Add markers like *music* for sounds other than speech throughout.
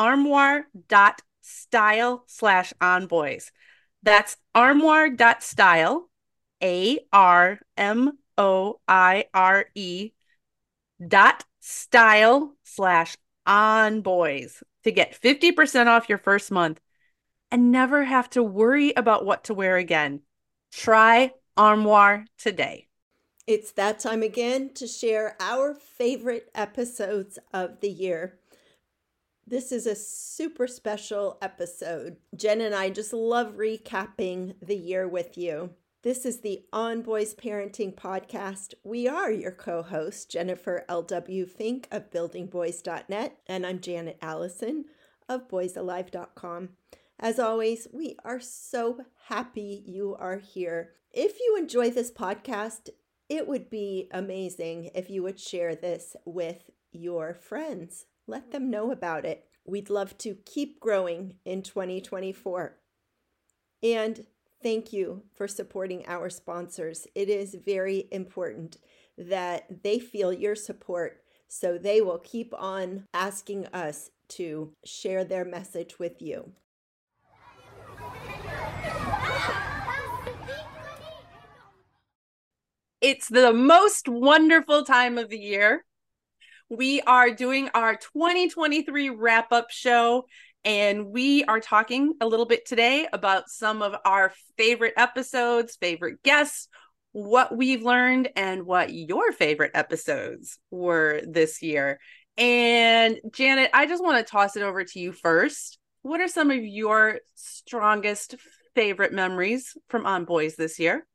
armoire.style slash onboys. That's armoire.style, A R M O I R E dot style slash onboys to get 50% off your first month and never have to worry about what to wear again. Try Armoire today. It's that time again to share our favorite episodes of the year. This is a super special episode. Jen and I just love recapping the year with you. This is the On Boys Parenting Podcast. We are your co host, Jennifer L.W. Fink of buildingboys.net, and I'm Janet Allison of boysalive.com. As always, we are so happy you are here. If you enjoy this podcast, it would be amazing if you would share this with your friends let them know about it. We'd love to keep growing in 2024. And thank you for supporting our sponsors. It is very important that they feel your support so they will keep on asking us to share their message with you. It's the most wonderful time of the year we are doing our 2023 wrap up show. And we are talking a little bit today about some of our favorite episodes, favorite guests, what we've learned, and what your favorite episodes were this year. And Janet, I just want to toss it over to you first. What are some of your strongest favorite memories from On Boys this year?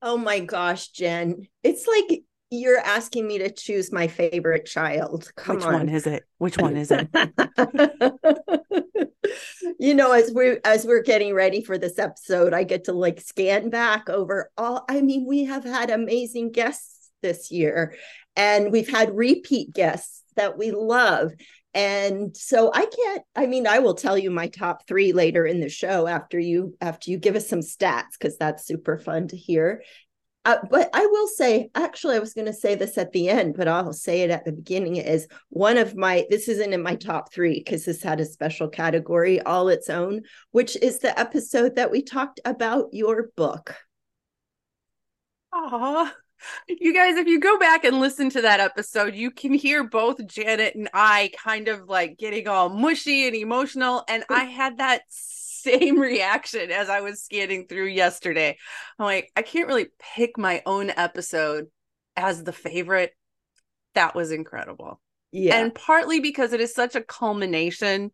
Oh my gosh, Jen. It's like you're asking me to choose my favorite child. Come Which on. one is it? Which one is it? *laughs* you know, as we're as we're getting ready for this episode, I get to like scan back over all. I mean, we have had amazing guests this year, and we've had repeat guests that we love. And so I can't, I mean, I will tell you my top three later in the show after you after you give us some stats, because that's super fun to hear. Uh, but I will say, actually, I was going to say this at the end, but I'll say it at the beginning. Is one of my, this isn't in my top three because this had a special category all its own, which is the episode that we talked about your book. Aw. You guys, if you go back and listen to that episode, you can hear both Janet and I kind of like getting all mushy and emotional. And I had that same reaction as I was scanning through yesterday. I'm like, I can't really pick my own episode as the favorite. That was incredible. Yeah. And partly because it is such a culmination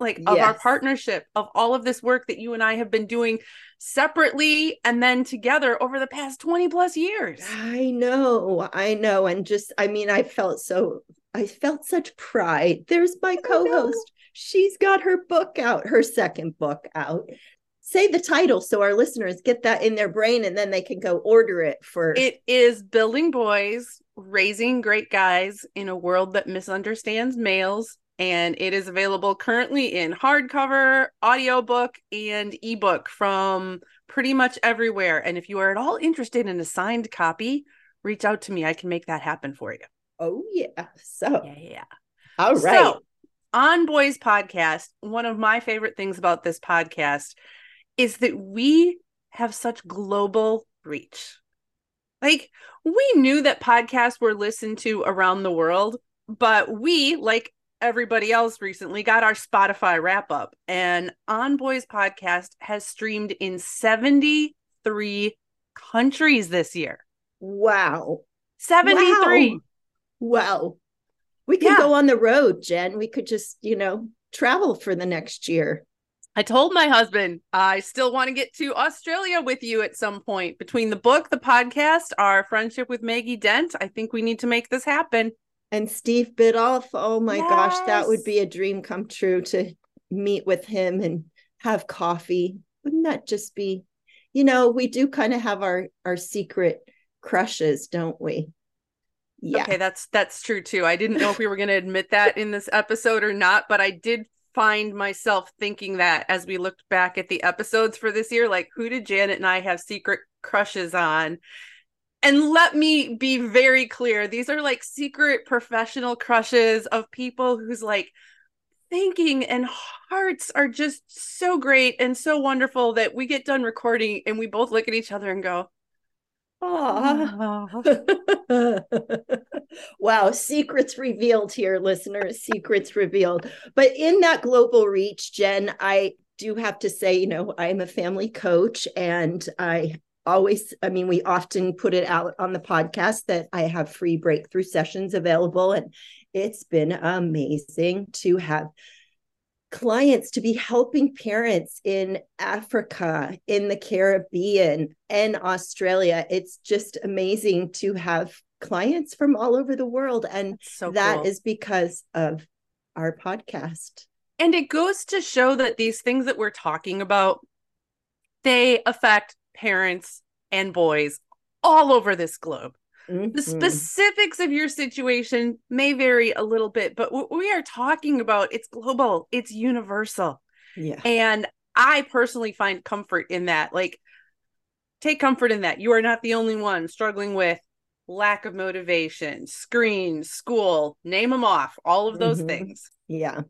like of yes. our partnership of all of this work that you and I have been doing separately and then together over the past 20 plus years. I know. I know and just I mean I felt so I felt such pride. There's my co-host she's got her book out, her second book out. Say the title so our listeners get that in their brain and then they can go order it for It is Building Boys, Raising Great Guys in a World That Misunderstands Males. And it is available currently in hardcover, audiobook, and ebook from pretty much everywhere. And if you are at all interested in a signed copy, reach out to me. I can make that happen for you. Oh, yeah. So, yeah. yeah. All right. So, on Boys Podcast, one of my favorite things about this podcast is that we have such global reach. Like, we knew that podcasts were listened to around the world, but we, like everybody else recently, got our Spotify wrap up, and On Boys podcast has streamed in 73 countries this year. Wow. 73. Wow. wow. We could Yeah. go on the road, Jen. We could just, you know, travel for the next year. I told my husband I still want to get to Australia with you at some point. Between the book, the podcast, our friendship with Maggie Dent, I think we need to make this happen. And Steve Biddulph, oh my gosh, that would be a dream come true to meet with him and have coffee. Wouldn't that just be, you know, we do kind of have our our secret crushes, don't we? Yeah. Okay, that's that's true too. I didn't know if we were going to admit that in this episode or not, but I did find myself thinking that as we looked back at the episodes for this year, like who did Janet and I have secret crushes on? And let me be very clear, these are like secret professional crushes of people whose like thinking and hearts are just so great and so wonderful that we get done recording and we both look at each other and go, "Oh." *laughs* wow, secrets revealed here, listeners. Secrets revealed. But in that global reach, Jen, I do have to say, you know, I'm a family coach and I always, I mean, we often put it out on the podcast that I have free breakthrough sessions available. And it's been amazing to have clients to be helping parents in Africa, in the Caribbean, and Australia. It's just amazing to have clients from all over the world. And so that is cool. because of our podcast. And it goes to show that these things that we're talking about, they affect parents and boys all over this globe. The Mhm. specifics of your situation may vary a little bit, but what we are talking about, it's global, it's universal. Yeah. And I personally find comfort in that. Like, take comfort in that. You are not the only one struggling with lack of motivation, screens, school, name them off, all of those Mhm. things. Yeah.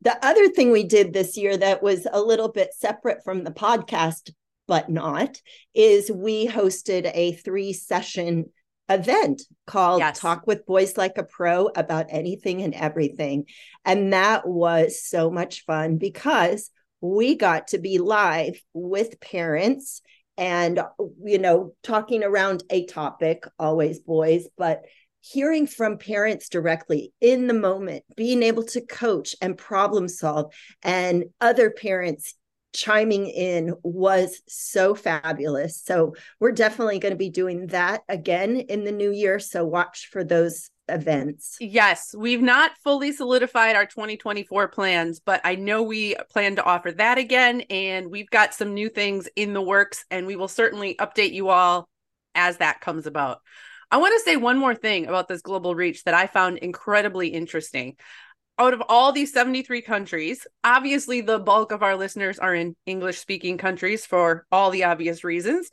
The other thing we did this year that was a little bit separate from the podcast, but not, is we hosted a three session event called Yes. Talk with Boys Like a Pro about anything and everything. And that was so much fun because we got to be live with parents and, you know, talking around a topic, always boys, but hearing from parents directly in the moment, being able to coach and problem solve, and other parents chiming in was so fabulous. So, we're definitely going to be doing that again in the new year. So, watch for those events. Yes, we've not fully solidified our 2024 plans, but I know we plan to offer that again. And we've got some new things in the works, and we will certainly update you all as that comes about. I want to say one more thing about this global reach that I found incredibly interesting. Out of all these 73 countries, obviously the bulk of our listeners are in English speaking countries for all the obvious reasons.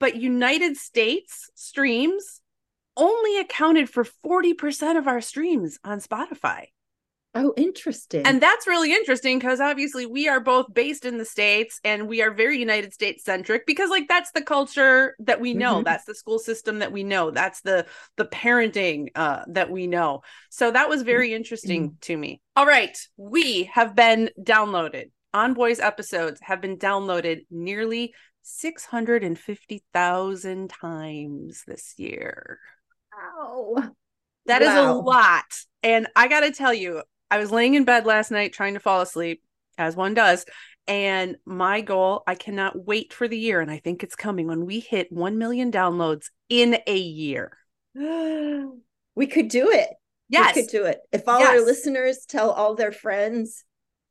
But United States streams only accounted for 40% of our streams on Spotify. Oh, interesting. And that's really interesting because obviously we are both based in the States and we are very United States centric because like that's the culture that we know. Mhm. That's the school system that we know. That's the the parenting uh that we know. So that was very interesting to me. All right, we have been downloaded. On Boys episodes have been downloaded nearly 650,000 times this year. wow. That is a lot. And I got to tell you, I was laying in bed last night trying to fall asleep, as one does. And my goal, I cannot wait for the year. And I think it's coming when we hit 1 million downloads in a year. *gasps* we could do it. Yes. We could do it. If all our listeners tell all their friends,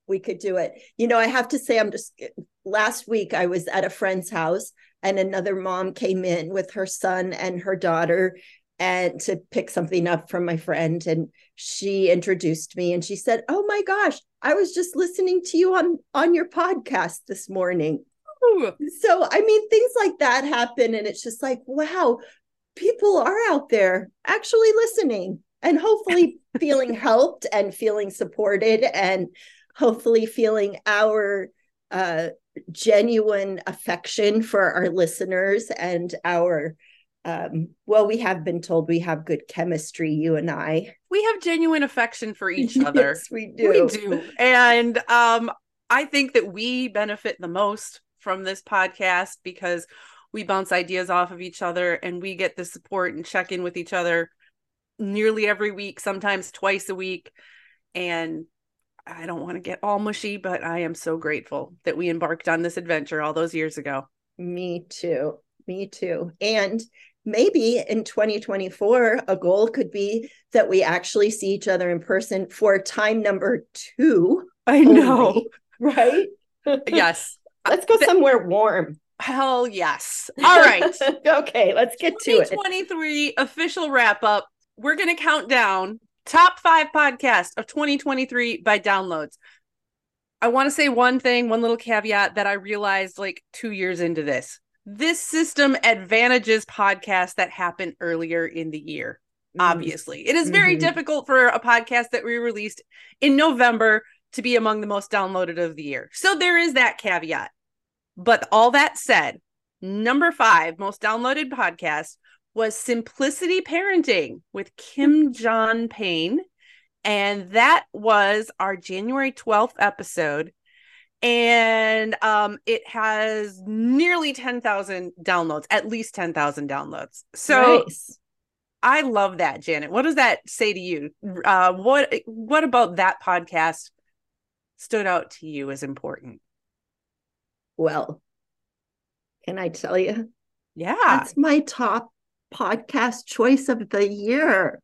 we could do it. You know, I have to say, I'm just last week I was at a friend's house and another mom came in with her son and her daughter and to pick something up from my friend and she introduced me and she said oh my gosh i was just listening to you on on your podcast this morning Ooh. so i mean things like that happen and it's just like wow people are out there actually listening and hopefully *laughs* feeling helped and feeling supported and hopefully feeling our uh, genuine affection for our listeners and our um, well, we have been told we have good chemistry, you and I. We have genuine affection for each *laughs* other. yes, we do. We do. And um, I think that we benefit the most from this podcast because we bounce ideas off of each other and we get the support and check in with each other nearly every week, sometimes twice a week. And I don't want to get all mushy, but I am so grateful that we embarked on this adventure all those years ago. Me too. Me too. And maybe in 2024, a goal could be that we actually see each other in person for time number two. I know. Only, *laughs* right? yes. *laughs* Let's go somewhere warm. Hell yes. All right. *laughs* okay, let's get to it. 2023 official wrap up. We're going to count down top five podcast of 2023 by downloads. I want to say one thing, one little caveat that I realized like two years into this. This system advantages podcasts that happen earlier in the year. Mm. Obviously, it is very mm-hmm. difficult for a podcast that we released in November to be among the most downloaded of the year. So there is that caveat. But all that said, number five most downloaded podcast was Simplicity Parenting with Kim John Payne. And that was our January 12th episode. And um, it has nearly 10,000 downloads, at least 10,000 downloads. So nice. I love that, Janet. What does that say to you? Uh, what what about that podcast stood out to you as important? Well, can I tell you? Yeah. That's my top podcast choice of the year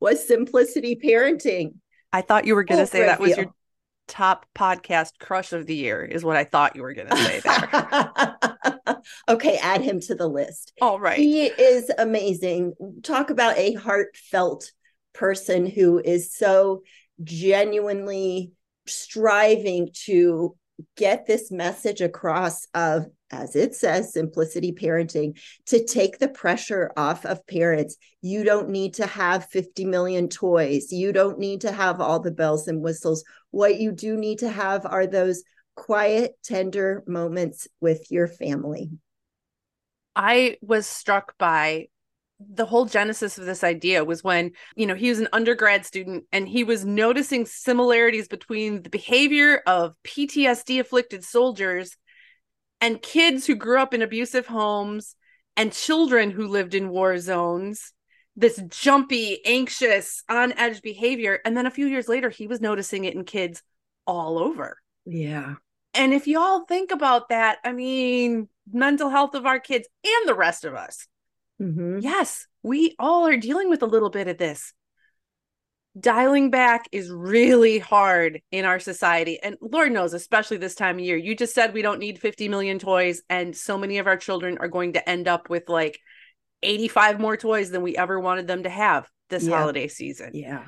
was simplicity parenting. I thought you were going to say that was your top podcast crush of the year is what I thought you were going to say there. *laughs* okay, add him to the list. All right. He is amazing. Talk about a heartfelt person who is so genuinely striving to get this message across of as it says simplicity parenting to take the pressure off of parents. You don't need to have 50 million toys. You don't need to have all the bells and whistles. What you do need to have are those quiet tender moments with your family. I was struck by the whole genesis of this idea was when you know he was an undergrad student and he was noticing similarities between the behavior of PTSD afflicted soldiers and kids who grew up in abusive homes and children who lived in war zones this jumpy anxious on edge behavior and then a few years later he was noticing it in kids all over yeah and if y'all think about that i mean mental health of our kids and the rest of us Mm-hmm. Yes, we all are dealing with a little bit of this. Dialing back is really hard in our society. And Lord knows, especially this time of year. You just said we don't need 50 million toys, and so many of our children are going to end up with like 85 more toys than we ever wanted them to have this yeah. holiday season. Yeah.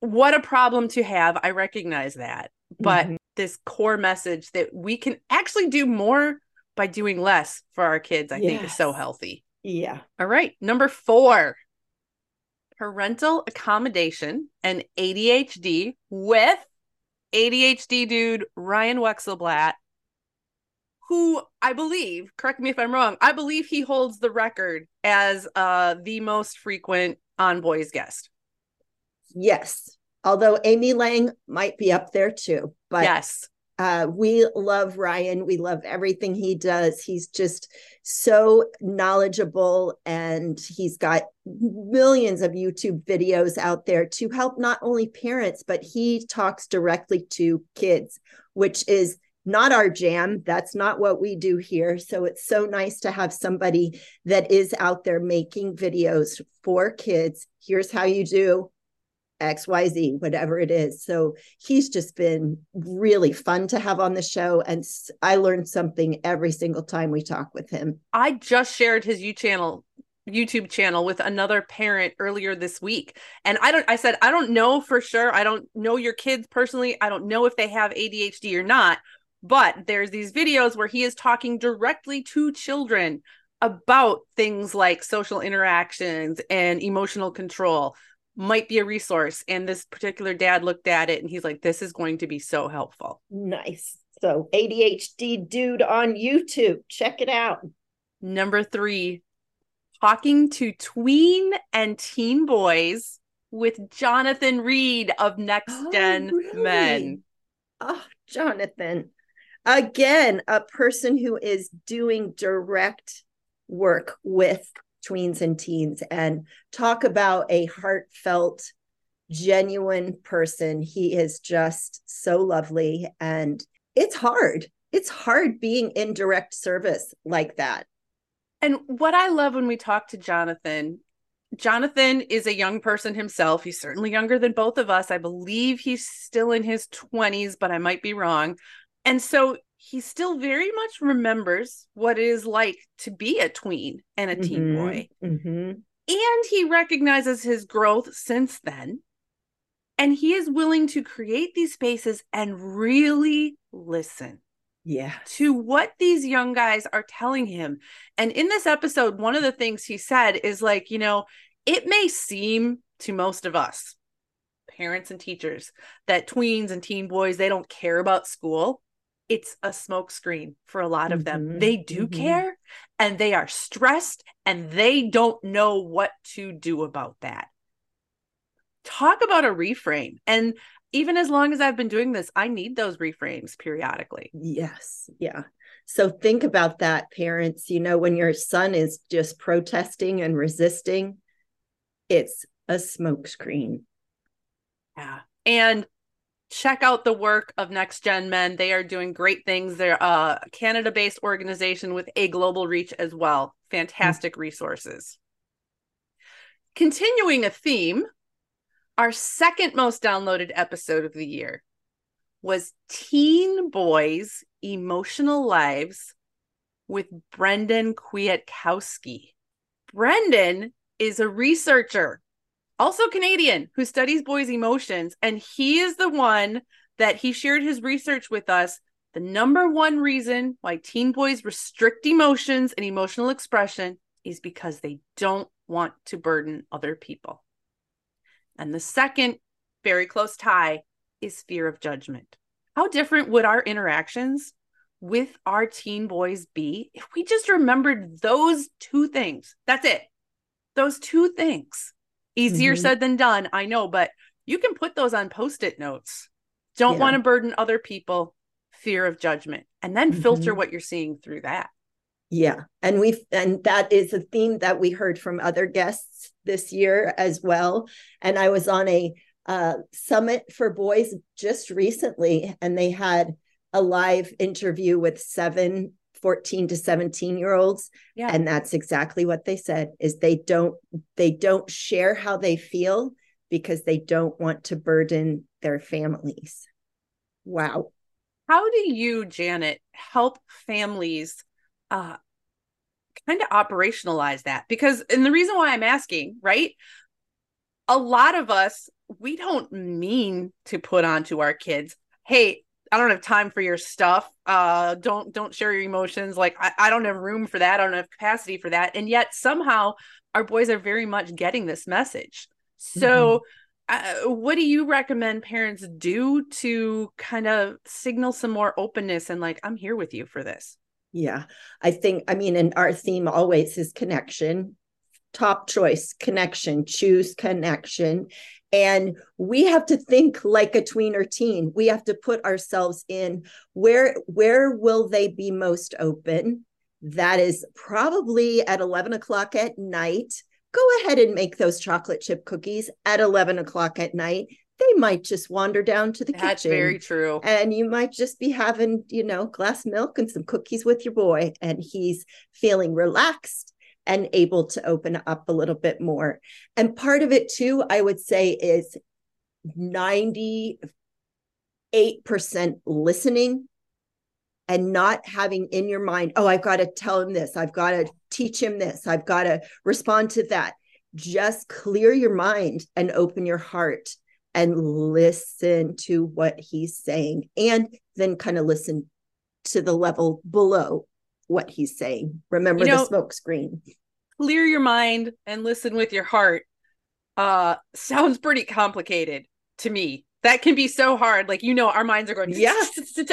What a problem to have. I recognize that. But mm-hmm. this core message that we can actually do more by doing less for our kids, I yes. think is so healthy. Yeah. All right. Number four parental accommodation and ADHD with ADHD dude Ryan Wexelblatt, who I believe, correct me if I'm wrong, I believe he holds the record as uh, the most frequent on boys guest. Yes. Although Amy Lang might be up there too. But yes. Uh, we love Ryan. We love everything he does. He's just so knowledgeable and he's got millions of YouTube videos out there to help not only parents, but he talks directly to kids, which is not our jam. That's not what we do here. So it's so nice to have somebody that is out there making videos for kids. Here's how you do XYZ, whatever it is. So he's just been really fun to have on the show. And I learned something every single time we talk with him. I just shared his YouTube channel. YouTube channel with another parent earlier this week. And I don't I said I don't know for sure. I don't know your kids personally. I don't know if they have ADHD or not, but there's these videos where he is talking directly to children about things like social interactions and emotional control might be a resource. And this particular dad looked at it and he's like, this is going to be so helpful. Nice. So, ADHD dude on YouTube. Check it out. Number three, talking to tween and teen boys with Johnathon Reed of Next Oh, Gen really? Men. Oh, Johnathon. Again, a person who is doing direct work with tweens and teens and talk about a heartfelt, genuine person. He is just so lovely. And it's hard. It's hard being in direct service like that. And what I love when we talk to Johnathon, Johnathon is a young person himself. He's certainly younger than both of us. I believe he's still in his 20s, but I might be wrong. And so he still very much remembers what it is like to be a tween and a teen Mhm, boy. mhm. And he recognizes his growth since then. And he is willing to create these spaces and really listen Yeah. to what these young guys are telling him. And in this episode, one of the things he said is like, you know, it may seem to most of us, parents and teachers, that tweens and teen boys, they don't care about school. It's a smokescreen for a lot of them. Mhm, They do mhm. care and they are stressed and they don't know what to do about that. Talk about a reframe. And even as long as I've been doing this, I need those reframes periodically. Yes. Yeah. So think about that, parents. You know, when your son is just protesting and resisting, it's a smokescreen. Yeah. And check out the work of Next Gen Men. They are doing great things. They're a Canada based organization with a global reach as well. Fantastic resources. Continuing a theme, our second most downloaded episode of the year was Teen Boys Emotional Lives with Brendan Kwiatkowski. Brendan is a researcher also Canadian, who studies boys' emotions. And he is the one that he shared his research with us. The number one reason why teen boys restrict emotions and emotional expression is because they don't want to burden other people. And the second very close tie is fear of judgment. How different would our interactions with our teen boys be if we just remembered those two things? That's it. Those two things. Easier Mhm. said than done, I know, but you can put those on post it notes. Don't Yeah. want to burden other people, fear of judgment, and then filter Mhm. what you're seeing through that. Yeah. And we've, and that is a theme that we heard from other guests this year as well. And I was on a uh, summit for boys just recently, and they had a live interview with seven 14 to 17 year olds Yeah. and that's exactly what they said is they don't they don't share how they feel because they don't want to burden their families wow How do you, Janet, help families uh kind of operationalize that? Because and the reason why I'm asking, right? A lot of us, we don't mean to put onto our kids, hey, I don't have time for your stuff. Uh don't don't share your emotions. Like I, I don't have room for that. I don't have capacity for that. And yet somehow our boys are very much getting this message. So uh, what do you recommend parents do to kind of signal some more openness and like i'm here with you for this yeah i think i mean and our theme always is connection top choice connection choose connection and we have to think like a tween or teen. We have to put ourselves in where where will they be most open? That is probably at 11 o'clock at night. Go ahead and make those chocolate chip cookies at 11 o'clock at night. They might just wander down to the that's kitchen. That's very true. And you might just be having you know glass milk and some cookies with your boy. And he's feeling relaxed and able to open up a little bit more. And part of it too i would say is 98% listening and not having in your mind oh i've got to tell him this. I've got to teach him this. I've got to respond to that. Just clear your mind and open your heart and listen to what he's saying and then kind of listen to the level below what he's saying. Remember You know- the smoke screen clear your mind and listen with your heart uh sounds pretty complicated to me that can be so hard like you know our minds are going yes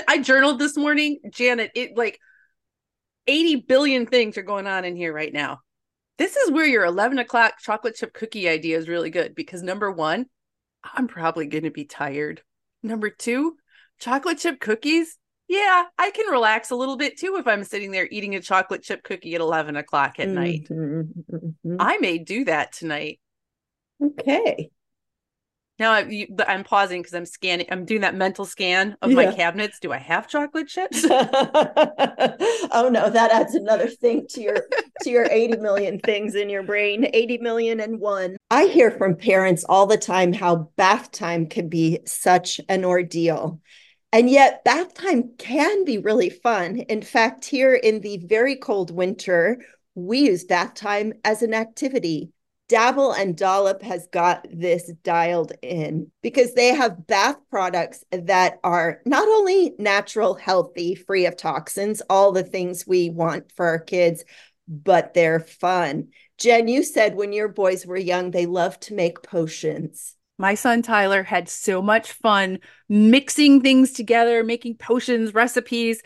i journaled this morning janet it like 80 billion things are going on in here right now This is where your 11 o'clock chocolate chip cookie idea is really good because number one, I'm probably going to be tired. Number two, chocolate chip cookies. Yeah, I can relax a little bit too if I'm sitting there eating a chocolate chip cookie at 11 o'clock at night. Mm-hmm, mhm. I may do that tonight. Okay. Now I, I'm pausing because I'm scanning. I'm doing that mental scan of my cabinets. Do I have chocolate *laughs* chips? oh no, that adds another thing to your to your 80 million things in your brain. 80 million and one. I hear from parents all the time how bath time can be such an ordeal. And yet bath time can be really fun. In fact, here in the very cold winter, we use bath time as an activity. Dabble and Dollop has got this dialed in because they have bath products that are not only natural, healthy, free of toxins, all the things we want for our kids, but they're fun. Jen, you said when your boys were young, they loved to make potions. My son Tyler had so much fun mixing things together, making potions, recipes.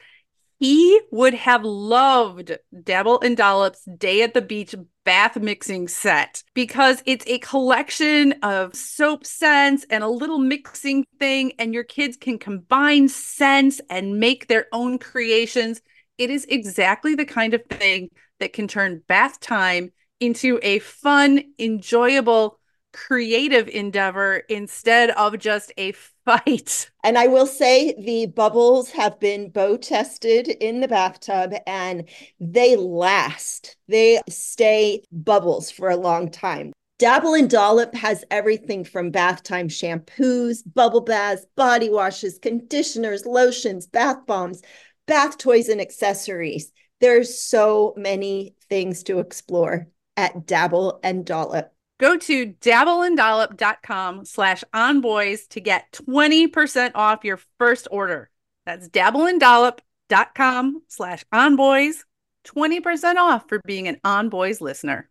He would have loved Dabble and Dollop's Day at the Beach bath mixing set because it's a collection of soap scents and a little mixing thing, and your kids can combine scents and make their own creations. It is exactly the kind of thing that can turn bath time into a fun, enjoyable, creative endeavor instead of just a fight. *laughs* And I will say the bubbles have been bow tested in the bathtub and they last. They stay bubbles for a long time. Dabble and Dollop has everything from bath time shampoos, bubble baths, body washes, conditioners, lotions, bath bombs, bath toys, and accessories. There's so many things to explore at Dabble and Dollop. Go to dabbleanddollop.com slash onboys to get 20% off your first order. That's dabbleanddollop.com slash onboys, 20% off for being an onboys listener.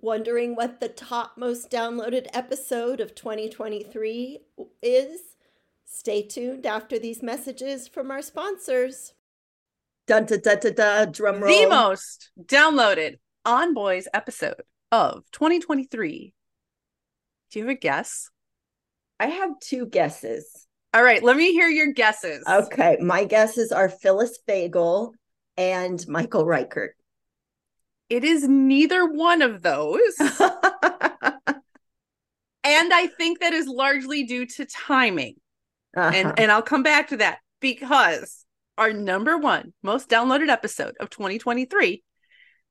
Wondering what the top most downloaded episode of 2023 is? Stay tuned after these messages from our sponsors. Dun da da da da drum roll. The most downloaded onboys episode of 2023. Do you have a guess? I have two guesses. All right, let me hear your guesses. Okay, my guesses are Phyllis Fagel and Michael Reichert. It is neither one of those. *laughs* and I think that is largely due to timing. Uh-huh. And and I'll come back to that because our number one most downloaded episode of 2023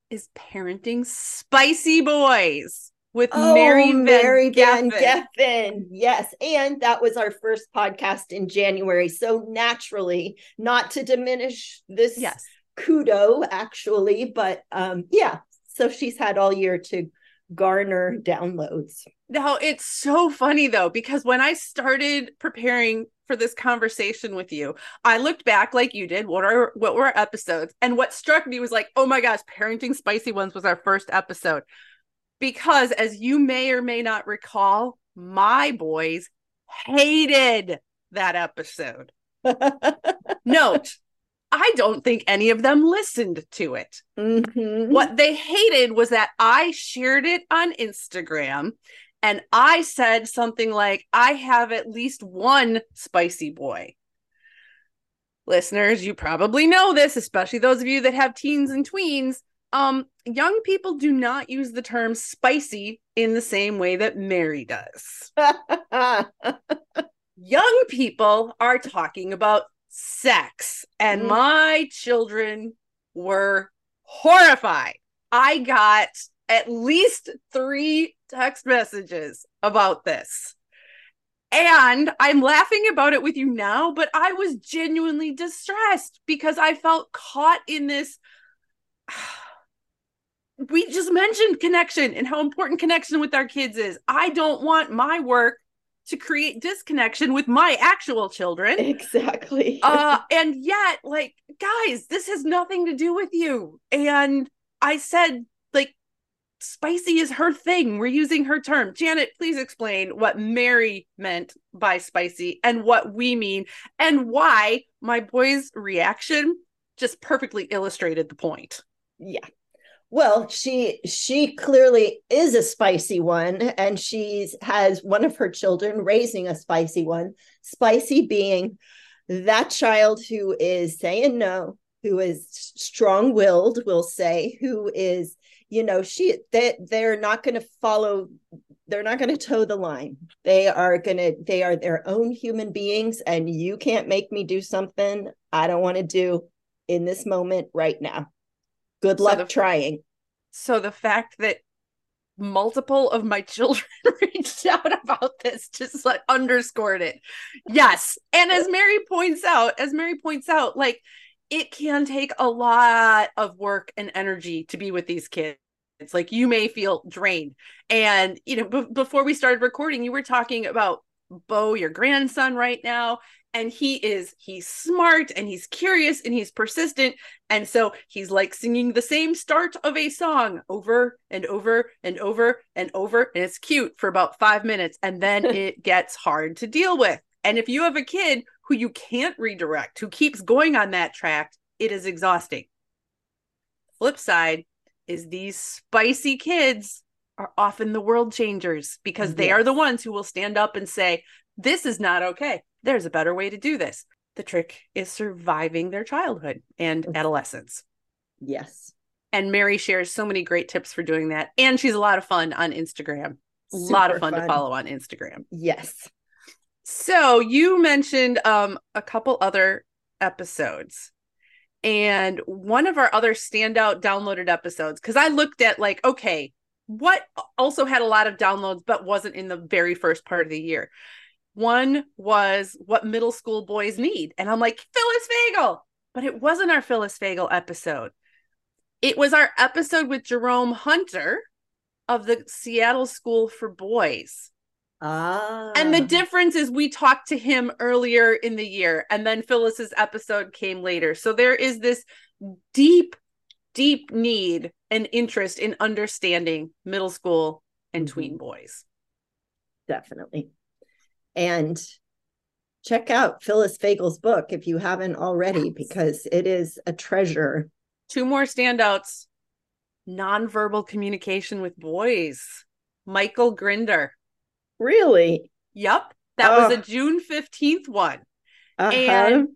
is Parenting Spicy Boys with Oh, Mary Van Mary Van Geffen. Geffen. Yes. And that was our first podcast in January. So naturally, not to diminish this Yes. kudo, actually, but um, yeah. So she's had all year to garner downloads. No, it's so funny though, because when I started preparing for this conversation with you, I looked back like you did. What are what were our episodes? And what struck me was like, oh my gosh, parenting spicy ones was our first episode. Because as you may or may not recall, my boys hated that episode. *laughs* Note, I don't think any of them listened to it. Mhm. What they hated was that I shared it on Instagram and I said something like, I have at least one spicy boy. Listeners, you probably know this, especially those of you that have teens and tweens. Um, young people do not use the term spicy in the same way that Mary does. *laughs* Young people are talking about sex, and Mm. my children were horrified. I got at least three text messages about this. And I'm laughing about it with you now, but I was genuinely distressed because I felt caught in this. *sighs* We just mentioned connection and how important connection with our kids is. I don't want my work to create disconnection with my actual children exactly. uh and yet like guys this has nothing to do with you and i said spicy is her thing we're using her term janet please explain what mary meant by spicy and what we mean and why my boy's reaction just perfectly illustrated the point Yeah. Well, she she clearly is a spicy one, and she's has one of her children raising a spicy one. Spicy being that child who is saying no, who is strong-willed, we'll say, who is, you know, she they they're not going to follow they're not going to toe the line. They are going to they are their own human beings and you can't make me do something I don't want to do in this moment right now. Good luck so the, trying. So the fact that multiple of my children *laughs* reached out about this just like underscored it. Yes. And as Mary points out, as Mary points out, like it can take a lot of work and energy to be with these kids. It's like you may feel drained. And, you know, b- before we started recording, you were talking about Bo, your grandson, right now and he is he's smart and he's curious and he's persistent and so he's like singing the same start of a song over and over and over and over and it's cute for about 5 minutes and then *laughs* it gets hard to deal with and if you have a kid who you can't redirect who keeps going on that track it is exhausting flip side is these spicy kids are often the world changers because they yes. are the ones who will stand up and say this is not okay there's a better way to do this. The trick is surviving their childhood and mm-hmm. adolescence. Yes. And Mary shares so many great tips for doing that. And she's a lot of fun on Instagram. A lot of fun, fun, to follow on Instagram. Yes. So you mentioned um, a couple other episodes. And one of our other standout downloaded episodes, because I looked at like, okay, what also had a lot of downloads, but wasn't in the very first part of the year. One was what middle school boys need. And I'm like, Phyllis Fagel. But it wasn't our Phyllis Fagel episode. It was our episode with Jerome Hunter of the Seattle School for Boys. Ah. And the difference is we talked to him earlier in the year, and then Phyllis's episode came later. So there is this deep, deep need and interest in understanding middle school and mm-hmm. tween boys. Definitely. And check out Phyllis Fagel's book if you haven't already, because it is a treasure. Two more standouts nonverbal communication with boys. Michael Grinder. Really? Yep. That oh. was a June 15th one. Uh-huh. And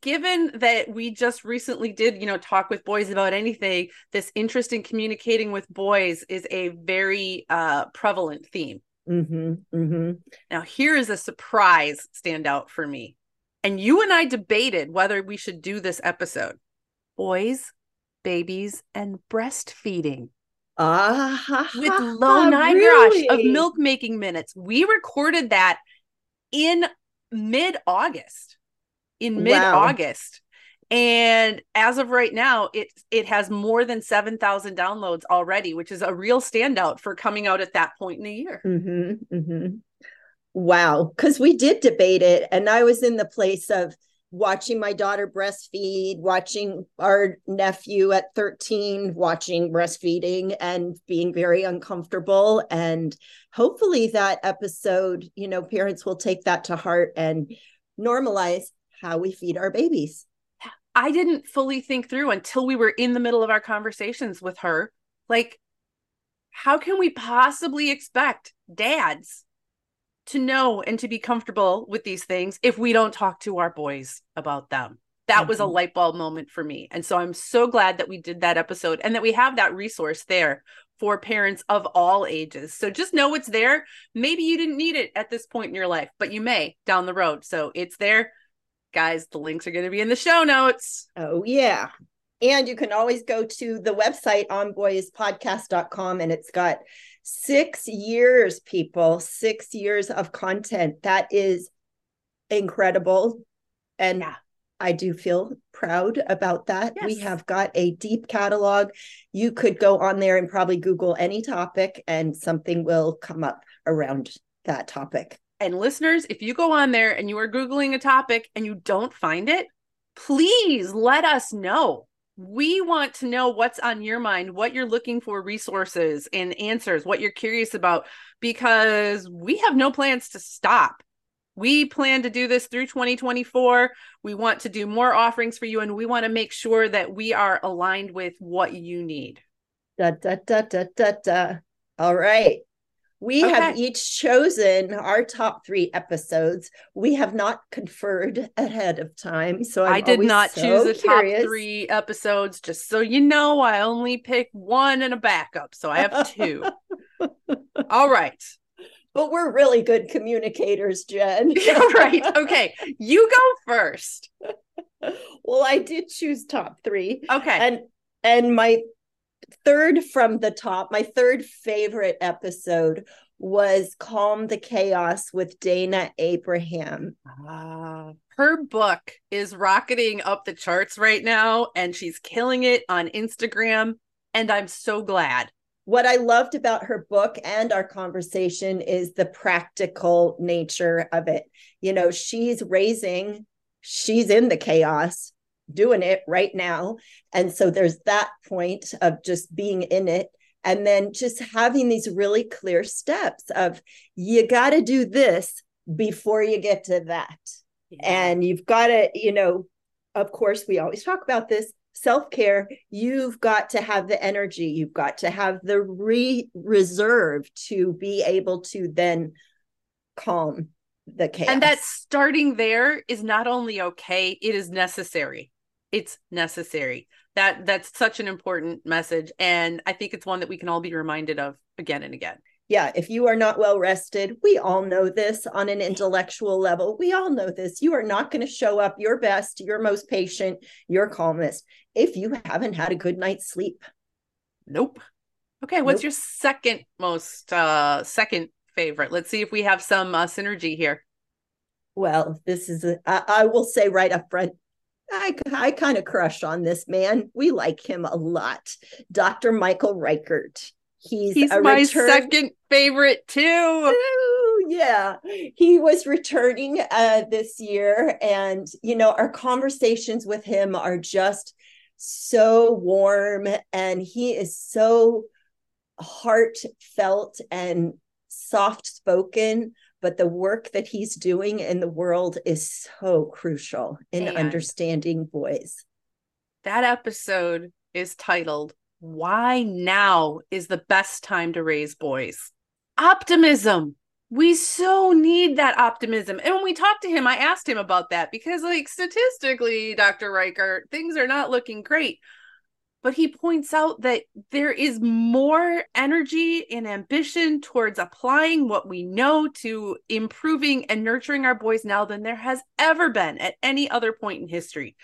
given that we just recently did, you know, talk with boys about anything, this interest in communicating with boys is a very uh, prevalent theme. Mm-hmm, mm-hmm. Now, here is a surprise standout for me. And you and I debated whether we should do this episode boys, babies, and breastfeeding. Ah, with low nine really? of milk making minutes. We recorded that in mid August. In mid August. And as of right now, it it has more than 7,000 downloads already, which is a real standout for coming out at that point in the year. Mm-hmm, mm-hmm. Wow. Because we did debate it. And I was in the place of watching my daughter breastfeed, watching our nephew at 13 watching breastfeeding and being very uncomfortable. And hopefully, that episode, you know, parents will take that to heart and normalize how we feed our babies. I didn't fully think through until we were in the middle of our conversations with her. Like, how can we possibly expect dads to know and to be comfortable with these things if we don't talk to our boys about them? That mm-hmm. was a mm-hmm. light bulb moment for me. And so I'm so glad that we did that episode and that we have that resource there for parents of all ages. So just know it's there. Maybe you didn't need it at this point in your life, but you may down the road. So it's there guys, the links are going to be in the show notes. Oh, yeah. And you can always go to the website onboyspodcast.com and it's got six years, people, six years of content. That is incredible. And yeah. I do feel proud about that. Yes. We have got a deep catalog. You could go on there and probably Google any topic and something will come up around that topic. And listeners, if you go on there and you are Googling a topic and you don't find it, please let us know. We want to know what's on your mind, what you're looking for resources and answers, what you're curious about, because we have no plans to stop. We plan to do this through 2024. We want to do more offerings for you, and we want to make sure that we are aligned with what you need. Da da da da da da. All right. We Okay. have each chosen our top three episodes. We have not conferred ahead of time, so I'm I did not so choose a curious. top three episodes, just so you know. I only pick one and a backup, so I have two. *laughs* All right. But we're really good communicators, Jen. *laughs* right. Okay. You go first. *laughs* well, I did choose top three. Okay. and and my third from the top my third favorite episode was calm the chaos with Dayna Abraham Ah, her book is rocketing up the charts right now, and she's killing it on Instagram. And I'm so glad. what i loved about her book and our conversation is the practical nature of it you know she's raising she's in the chaos doing it right now. And so there's that point of just being in it. And then just having these really clear steps of you got to do this before you get to that. And you've got to you know of course we always talk about this self-care. You've got to have the energy. You've got to have the re- reserve to be able to then calm the chaos and that starting there is not only okay, it is necessary. It's necessary. That that's such an important message. And I think it's one that we can all be reminded of again and again. yeah if you are not well rested we all know this on an intellectual level we all know this you are not going to show up your best your most patient your calmest if you haven't had a good night's sleep Nope. Okay, what's Nope. your second most uh second favorite? Let's see if we have some uh, synergy here. Well, this is a, I, I will say right up front, I, I kind of crush on this man. We like him a lot. Dr. Michael Reichert. He's, He's a my return- second favorite too. Ooh, yeah, he was returning uh, this year, and you know our conversations with him are just so warm, and he is so heartfelt and soft spoken. But the work that he's doing in the world is so crucial in And- understanding boys. That episode is titled Why Now is the Best Time to Raise Boys. Optimism. We so need that optimism. And when we talked to him, I asked him about that because, like, statistically, Dr. Reichert, things are not looking great. But he points out that there is more energy and ambition towards applying what we know to improving and nurturing our boys now than there has ever been at any other point in history.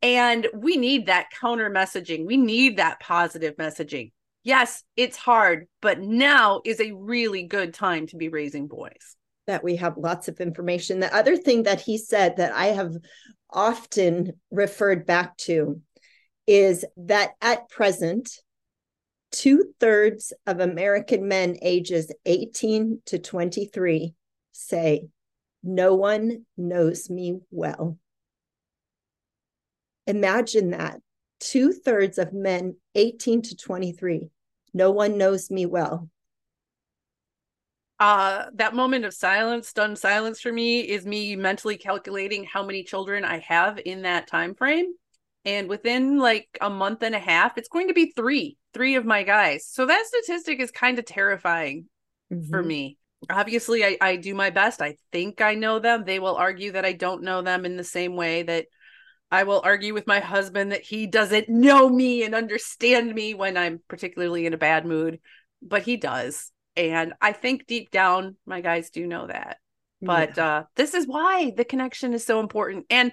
And we need that counter messaging. We need that positive messaging. Yes, it's hard, but now is a really good time to be raising boys. that we have lots of information. The other thing that he said that I have often referred back to is that at present, two thirds of American men ages 18 to 23 say, No one knows me well. Imagine that. Two thirds of men 18 to 23, no one knows me well. Uh, that moment of silence, stunned silence for me, is me mentally calculating how many children I have in that time frame. And within like a month and a half, it's going to be three, three of my guys. So that statistic is kind of terrifying for Mhm. me. Obviously, I, I do my best. I think I know them. They will argue that I don't know them in the same way that I will argue with my husband that he doesn't know me and understand me when I'm particularly in a bad mood, but he does. And I think deep down, my guys do know that. But Yeah. uh, this is why the connection is so important. And,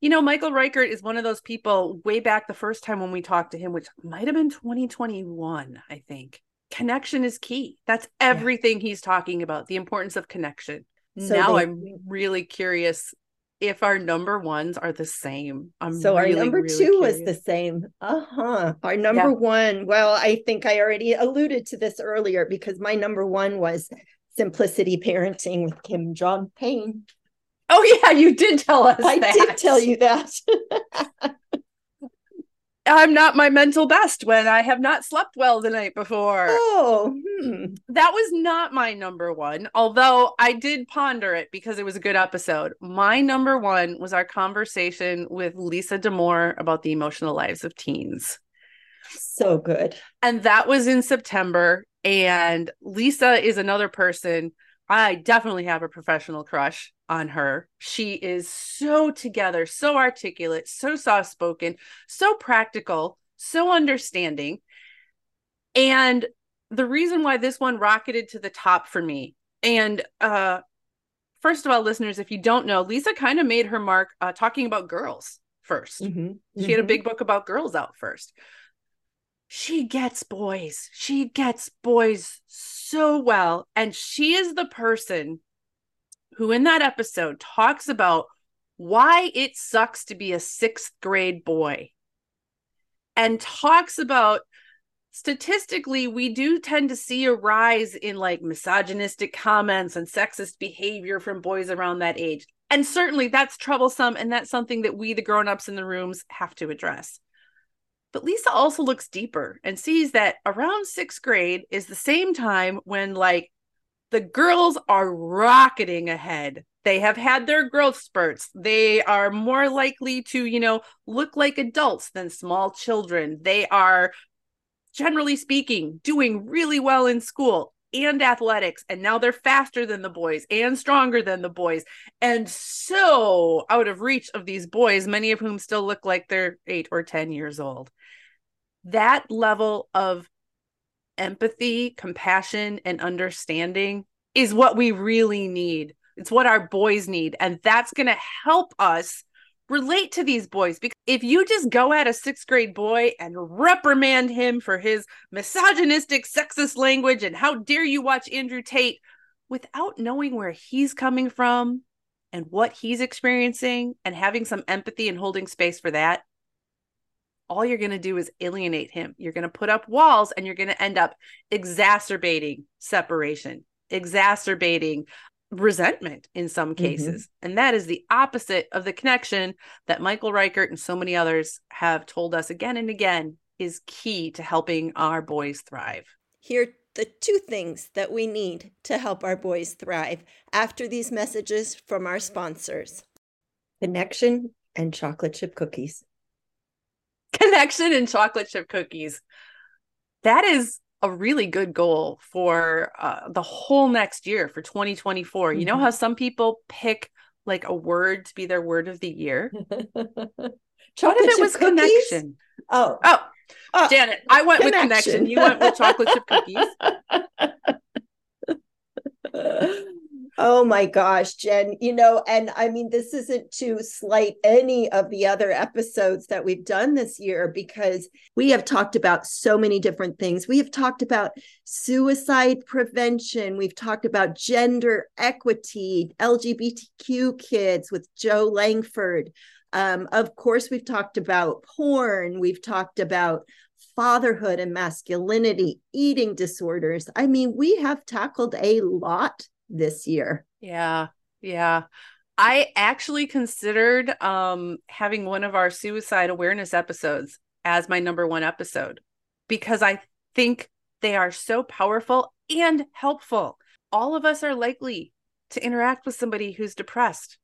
you know, Michael Reichert is one of those people way back the first time when we talked to him, which might have been 2021, I think. Connection is key. That's everything he's talking about the importance of connection. So now they- I'm really curious if our number ones are the same. I'm so really, our number really two was the same. Uh-huh. Our number Yeah. one, well, I think I already alluded to this earlier because my number one was simplicity parenting with Kim John Payne. Oh, yeah, you did tell us I that. did tell you that. I'm not my mental best when I have not slept well the night before. oh, hmm. that was not my number one, although I did ponder it because it was a good episode. My number one was our conversation with Lisa Damour about the emotional lives of teens. So good. And that was in September. And Lisa is another person. I definitely have a professional crush on her. She is so together, so articulate, so soft spoken, so practical, so understanding. And the reason why this one rocketed to the top for me, and uh, first of all, listeners, if you don't know, Lisa kind of made her mark uh, talking about girls 1st mm-hmm. She mm-hmm. had a mm-hmm. big book about girls out first. She gets boys. She gets boys so well. And she is the person who, in that episode, talks about why it sucks to be a sixth grade boy and talks about statistically we do tend to see a rise in like misogynistic comments and sexist behavior from boys around that age and certainly that's troublesome and that's something that we the grown-ups in the rooms have to address but lisa also looks deeper and sees that around sixth grade is the same time when like the girls are rocketing ahead. They have had their growth spurts. They are more likely to you know look like adults than small children. They are generally speaking, doing really well in school and athletics. And now they're faster than the boys and stronger than the boys. And so out of reach of these boys, many of whom still look like they're eight or 10 years old. That level of empathy, compassion, and understanding is what we really need. It's what our boys need. And that's going to help us relate to these boys because if you just go at a sixth grade boy and reprimand him for his misogynistic sexist language and how dare you watch Andrew Tate without knowing where he's coming from and what he's experiencing and having some empathy and holding space for that all you're going to do is alienate him. You're going to put up walls and you're going to end up exacerbating separation exacerbating resentment in some mm-hmm. cases. Mm-hmm. And that is the opposite of the connection that Michael Reichert and so many others have told us again and again is key to helping our boys thrive. Here are the two things that we need to help our boys thrive after these messages from our sponsors connection and chocolate chip cookies. Connection and chocolate chip cookies. That is a really good goal for uh, the whole next year for 2024. Mm-hmm. You know mm-hmm. how some people pick like a word to be their word of the year? *laughs* what if it was cookies? connection? Oh. Oh. Uh, Janet, I went connection. with connection. You went with chocolate chip cookies. *laughs* Oh my gosh, Jen, you know, and I mean, this isn't to slight any of the other episodes that we've done this year because we have talked about so many different things. We have talked about suicide prevention, we've talked about gender equity, LGBTQ kids with Jo Langford. Um, of course, we've talked about porn, we've talked about fatherhood and masculinity, eating disorders. I mean, we have tackled a lot this year. Yeah. Yeah. I actually considered um, having one of our suicide awareness episodes as my number one episode because I think they are so powerful and helpful. All of us are likely to interact with somebody who's depressed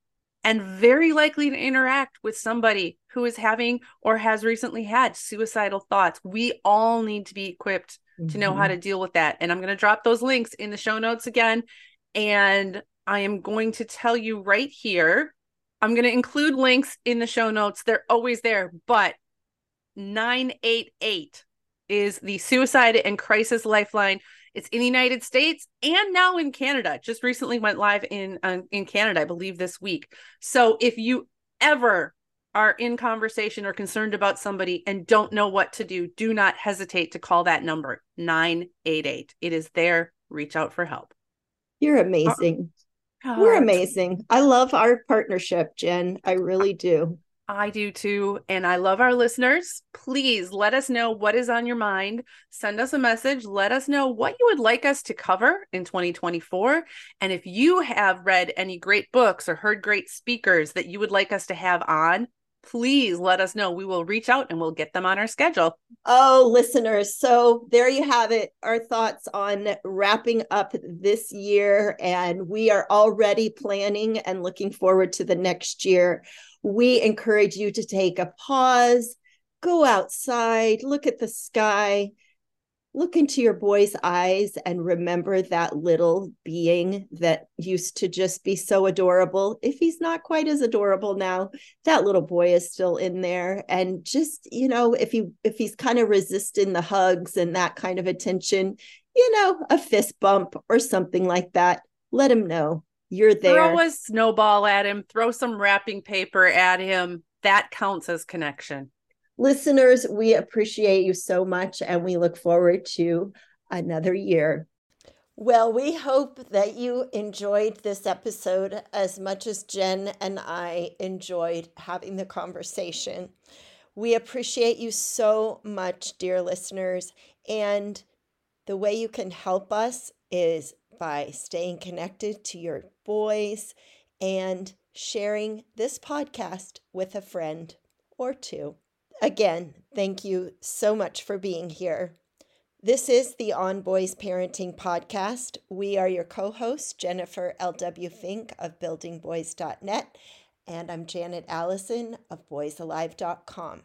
and very likely to interact with somebody who is having or has recently had suicidal thoughts. We all need to be equipped mm-hmm. to know how mm-hmm. to deal with that. And I'm going to drop those links in the show notes again. And I am going to tell you right here. I'm going to include links in the show notes. They're always there, but 988 is the suicide and crisis lifeline. It's in the United States and now in Canada. Just recently went live in uh, in Canada, I believe this week. So if you ever are in conversation or concerned about somebody and don't know what to do, do not hesitate to call that number 988. It is there. Reach out for help. You're amazing. Oh, You're amazing. I love our partnership, Jen. I really do. I do too. And I love our listeners. Please let us know what is on your mind. Send us a message. Let us know what you would like us to cover in 2024. And if you have read any great books or heard great speakers that you would like us to have on, please let us know. We will reach out and we'll get them on our schedule. Oh, listeners. So there you have it. Our thoughts on wrapping up this year. And we are already planning and looking forward to the next year. We encourage you to take a pause. go outside, look at the sky, look into your boy's eyes and remember that little being that used to just be so adorable. If he's not quite as adorable now, that little boy is still in there and just, you know, if he if he's kind of resisting the hugs and that kind of attention, you know, a fist bump or something like that, let him know you're there. Throw a snowball at him, throw some wrapping paper at him. That counts as connection. Listeners, we appreciate you so much and we look forward to another year. Well, we hope that you enjoyed this episode as much as Jen and I enjoyed having the conversation. We appreciate you so much, dear listeners. And the way you can help us is by staying connected to your boys and sharing this podcast with a friend or two. Again, thank you so much for being here. This is the On Boys Parenting Podcast. We are your co hosts, Jennifer L.W. Fink of buildingboys.net, and I'm Janet Allison of boysalive.com.